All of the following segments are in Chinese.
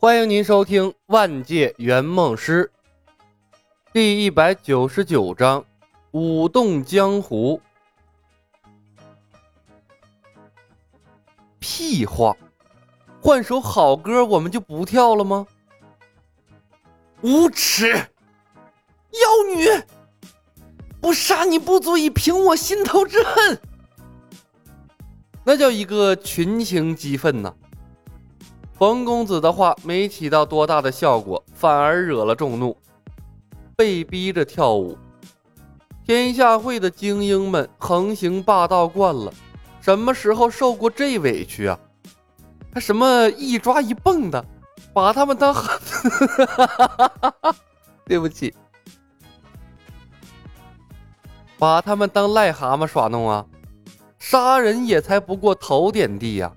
欢迎您收听《万界圆梦师》第一百九十九章《舞动江湖》。屁话！换首好歌，我们就不跳了吗？无耻！妖女！不杀你不足以平我心头之恨。那叫一个群情激愤呐！冯公子的话没起到多大的效果，反而惹了众怒。被逼着跳舞，天下会的精英们横行霸道惯了，什么时候受过这委屈啊？还什么一抓一蹦的，把他们当…… 对不起，把他们当癞蛤蟆耍弄啊！杀人也才不过头点地呀！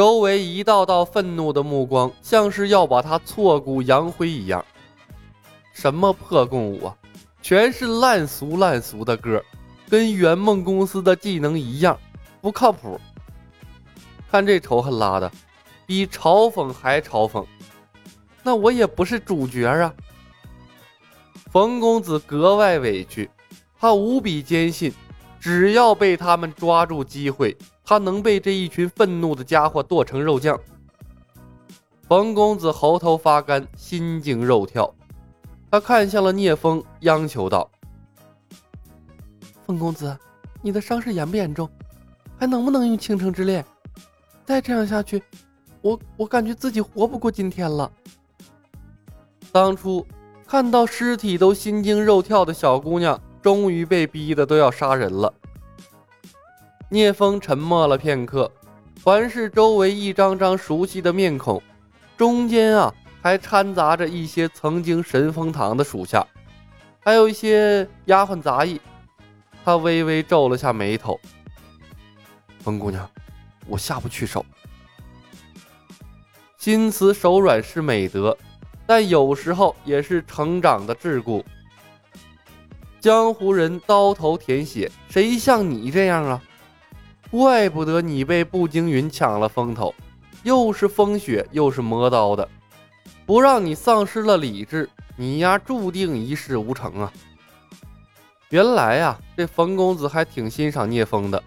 周围一道道愤怒的目光，像是要把他挫骨扬灰一样。什么破共舞啊，全是烂俗烂俗的歌，跟圆梦公司的技能一样，不靠谱。看这仇恨拉的，比嘲讽还嘲讽。那我也不是主角啊！冯公子格外委屈，他无比坚信，只要被他们抓住机会。他能被这一群愤怒的家伙剁成肉酱。冯公子喉头发干，心惊肉跳。他看向了聂风，央求道：“冯公子，你的伤势严不严重？还能不能用倾城之恋？再这样下去，我我感觉自己活不过今天了。”当初看到尸体都心惊肉跳的小姑娘，终于被逼得都要杀人了。聂风沉默了片刻，环视周围一张张熟悉的面孔，中间啊还掺杂着一些曾经神风堂的属下，还有一些丫鬟杂役。他微微皱了下眉头：“风姑娘，我下不去手。心慈手软是美德，但有时候也是成长的桎梏。江湖人刀头舔血，谁像你这样啊？”怪不得你被步惊云抢了风头，又是风雪又是磨刀的，不让你丧失了理智，你丫注定一事无成啊！原来呀，这冯公子还挺欣赏聂风的，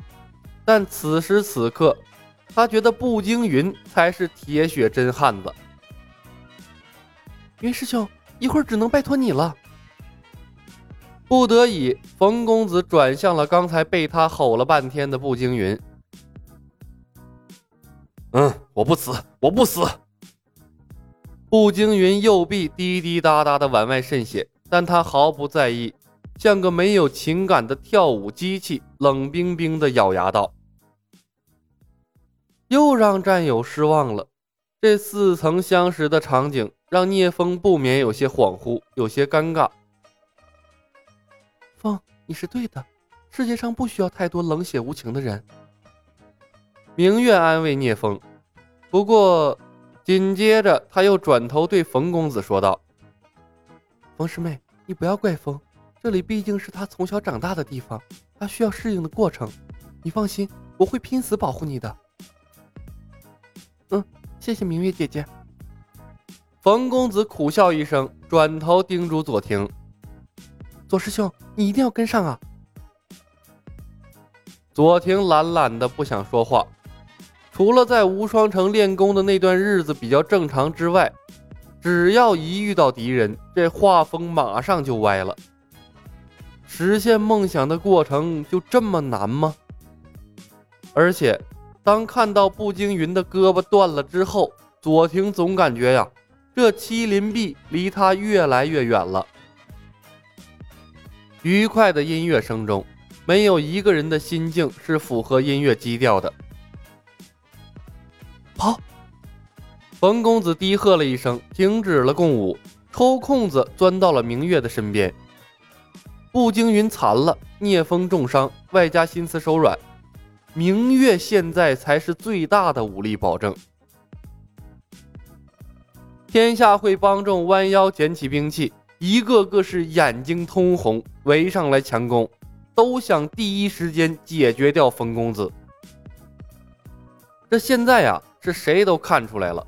但此时此刻，他觉得步惊云才是铁血真汉子。云师兄，一会儿只能拜托你了。不得已，冯公子转向了刚才被他吼了半天的步惊云。嗯，我不死，我不死。步惊云右臂滴滴答答的往外渗血，但他毫不在意，像个没有情感的跳舞机器，冷冰冰的咬牙道：“又让战友失望了。”这似曾相识的场景让聂风不免有些恍惚，有些尴尬。风，你是对的，世界上不需要太多冷血无情的人。明月安慰聂风，不过紧接着他又转头对冯公子说道：“冯师妹，你不要怪风，这里毕竟是他从小长大的地方，他需要适应的过程。你放心，我会拼死保护你的。”嗯，谢谢明月姐姐。冯公子苦笑一声，转头叮嘱左庭。左师兄，你一定要跟上啊！左庭懒懒的不想说话，除了在无双城练功的那段日子比较正常之外，只要一遇到敌人，这画风马上就歪了。实现梦想的过程就这么难吗？而且，当看到步惊云的胳膊断了之后，左庭总感觉呀，这麒麟臂离他越来越远了。愉快的音乐声中，没有一个人的心境是符合音乐基调的。跑！冯公子低喝了一声，停止了共舞，抽空子钻到了明月的身边。步惊云残了，聂风重伤，外加心慈手软，明月现在才是最大的武力保证。天下会帮众弯腰捡起兵器。一个个是眼睛通红，围上来强攻，都想第一时间解决掉冯公子。这现在呀，是谁都看出来了，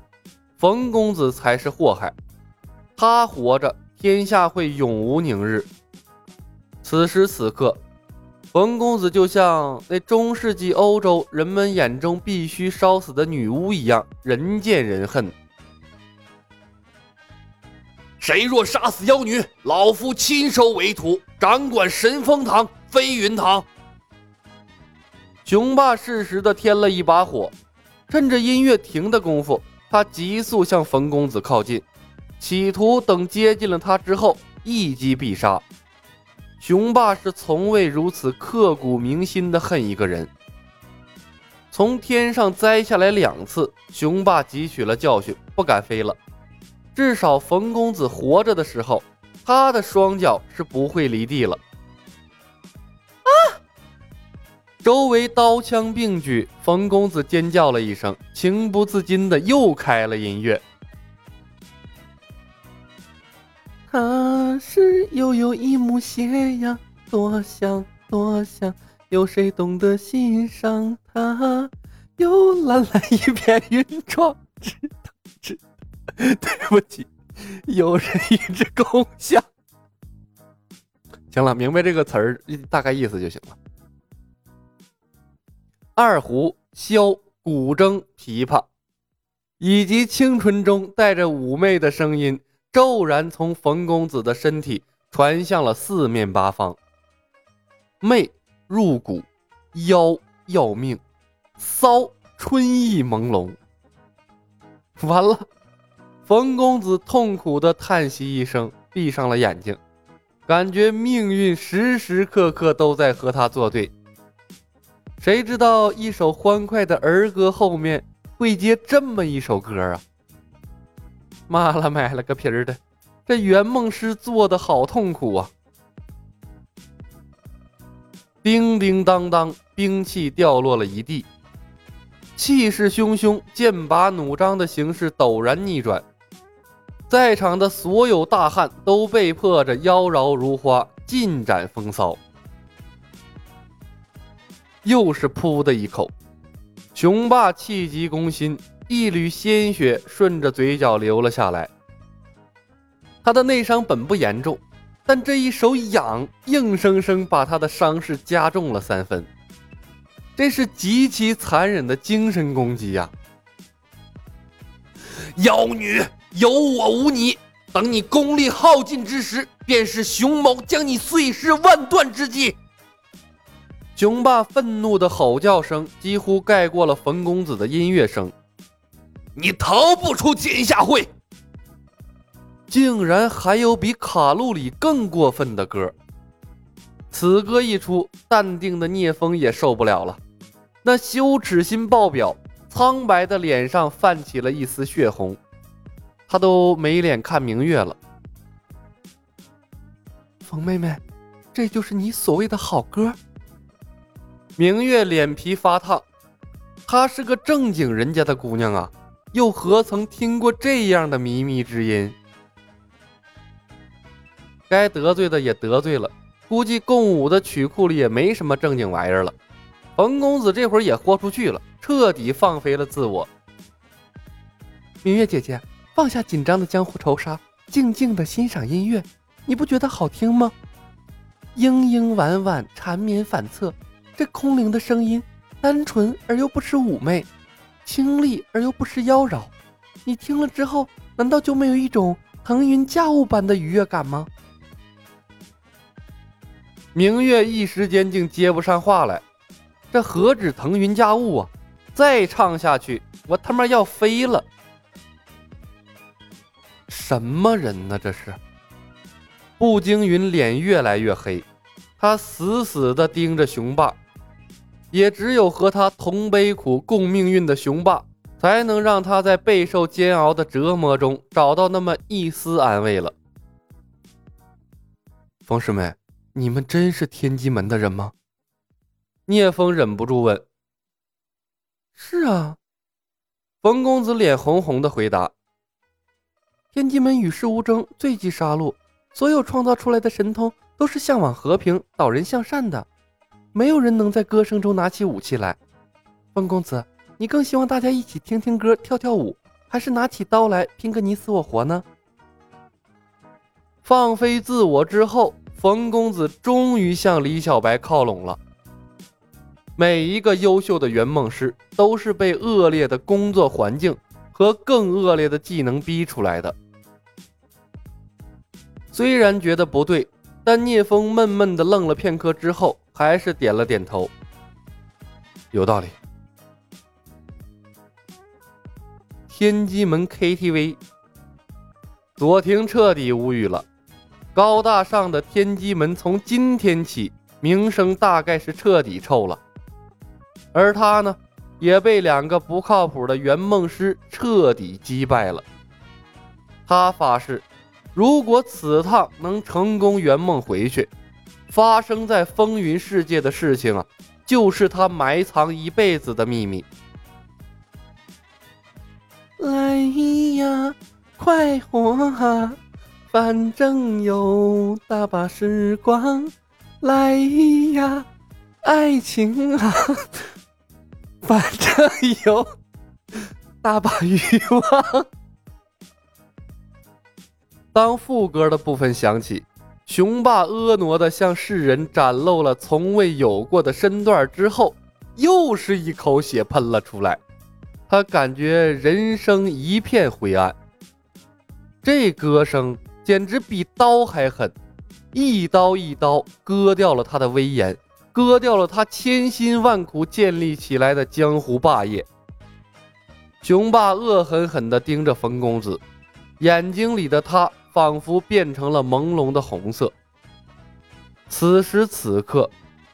冯公子才是祸害。他活着，天下会永无宁日。此时此刻，冯公子就像那中世纪欧洲人们眼中必须烧死的女巫一样，人见人恨。谁若杀死妖女，老夫亲手为徒，掌管神风堂、飞云堂。雄霸适时的添了一把火，趁着音乐停的功夫，他急速向冯公子靠近，企图等接近了他之后一击必杀。雄霸是从未如此刻骨铭心的恨一个人。从天上栽下来两次，雄霸汲取了教训，不敢飞了。至少冯公子活着的时候，他的双脚是不会离地了。啊！周围刀枪并举，冯公子尖叫了一声，情不自禁的又开了音乐。他是悠悠一抹斜阳，多想多想，有谁懂得欣赏他？又蓝蓝一片云窗，知道知道。对不起，有人一直共享。行了，明白这个词儿大概意思就行了。二胡、箫、古筝、琵琶，以及清纯中带着妩媚的声音，骤然从冯公子的身体传向了四面八方。媚入骨，妖要命，骚春意朦胧。完了。冯公子痛苦的叹息一声，闭上了眼睛，感觉命运时时刻刻都在和他作对。谁知道一首欢快的儿歌后面会接这么一首歌啊？妈了，买了个皮儿的，这圆梦师做的好痛苦啊！叮叮当当，兵器掉落了一地，气势汹汹、剑拔弩张的形势陡然逆转。在场的所有大汉都被迫着妖娆如花，尽展风骚。又是噗的一口，雄霸气急攻心，一缕鲜血顺着嘴角流了下来。他的内伤本不严重，但这一手痒，硬生生把他的伤势加重了三分。这是极其残忍的精神攻击呀！妖女！有我无你，等你功力耗尽之时，便是熊某将你碎尸万段之际。雄霸愤怒的吼叫声几乎盖过了冯公子的音乐声。你逃不出剑下会！竟然还有比卡路里更过分的歌。此歌一出，淡定的聂风也受不了了，那羞耻心爆表，苍白的脸上泛起了一丝血红。他都没脸看明月了。冯妹妹，这就是你所谓的好歌？明月脸皮发烫，她是个正经人家的姑娘啊，又何曾听过这样的靡靡之音？该得罪的也得罪了，估计共舞的曲库里也没什么正经玩意儿了。冯公子这会儿也豁出去了，彻底放飞了自我。明月姐姐。放下紧张的江湖仇杀，静静的欣赏音乐，你不觉得好听吗？莺莺婉婉，缠绵反侧，这空灵的声音，单纯而又不失妩媚，清丽而又不失妖娆。你听了之后，难道就没有一种腾云驾雾般的愉悦感吗？明月一时间竟接不上话来，这何止腾云驾雾啊！再唱下去，我他妈要飞了！什么人呢？这是步惊云脸越来越黑，他死死地盯着雄霸，也只有和他同悲苦、共命运的雄霸，才能让他在备受煎熬的折磨中找到那么一丝安慰了。冯师妹，你们真是天机门的人吗？聂风忍不住问。是啊，冯公子脸红红的回答。天机门与世无争，最忌杀戮。所有创造出来的神通都是向往和平、导人向善的。没有人能在歌声中拿起武器来。风公子，你更希望大家一起听听歌、跳跳舞，还还是拿起刀来拼个你死我活呢？放飞自我之后，冯公子终于向李小白靠拢了。每一个优秀的圆梦师都是被恶劣的工作环境和更恶劣的技能逼出来的。虽然觉得不对，但聂风闷闷的愣了片刻之后，还是点了点头。有道理。天机门 KTV，左庭彻底无语了。高大上的天机门从今天起名声大概是彻底臭了。而他呢，也被两个不靠谱的圆梦师彻底击败了。他发誓，如果此趟能成功圆梦回去，发生在风云世界的事情啊，就是他埋藏一辈子的秘密。来呀，快活啊，反正有大把时光。来呀，爱情啊。反正有大把欲望。当副歌的部分响起，雄霸婀娜的向世人展露了从未有过的身段之后，又是一口血喷了出来。他感觉人生一片灰暗。这歌声简直比刀还狠，一刀一刀割掉了他的威严。割掉了他千辛万苦建立起来的江湖霸业。雄霸恶狠狠地盯着冯公子，眼睛里的他仿佛变成了朦胧的红色。此时此刻，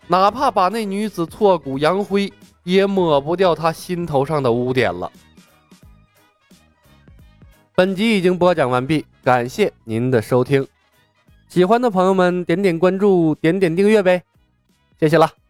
哪怕把那女子挫骨扬灰，也抹不掉他心头上的污点了。本集已经播讲完毕，感谢您的收听。喜欢的朋友们，点点关注，点点订阅呗。谢谢了。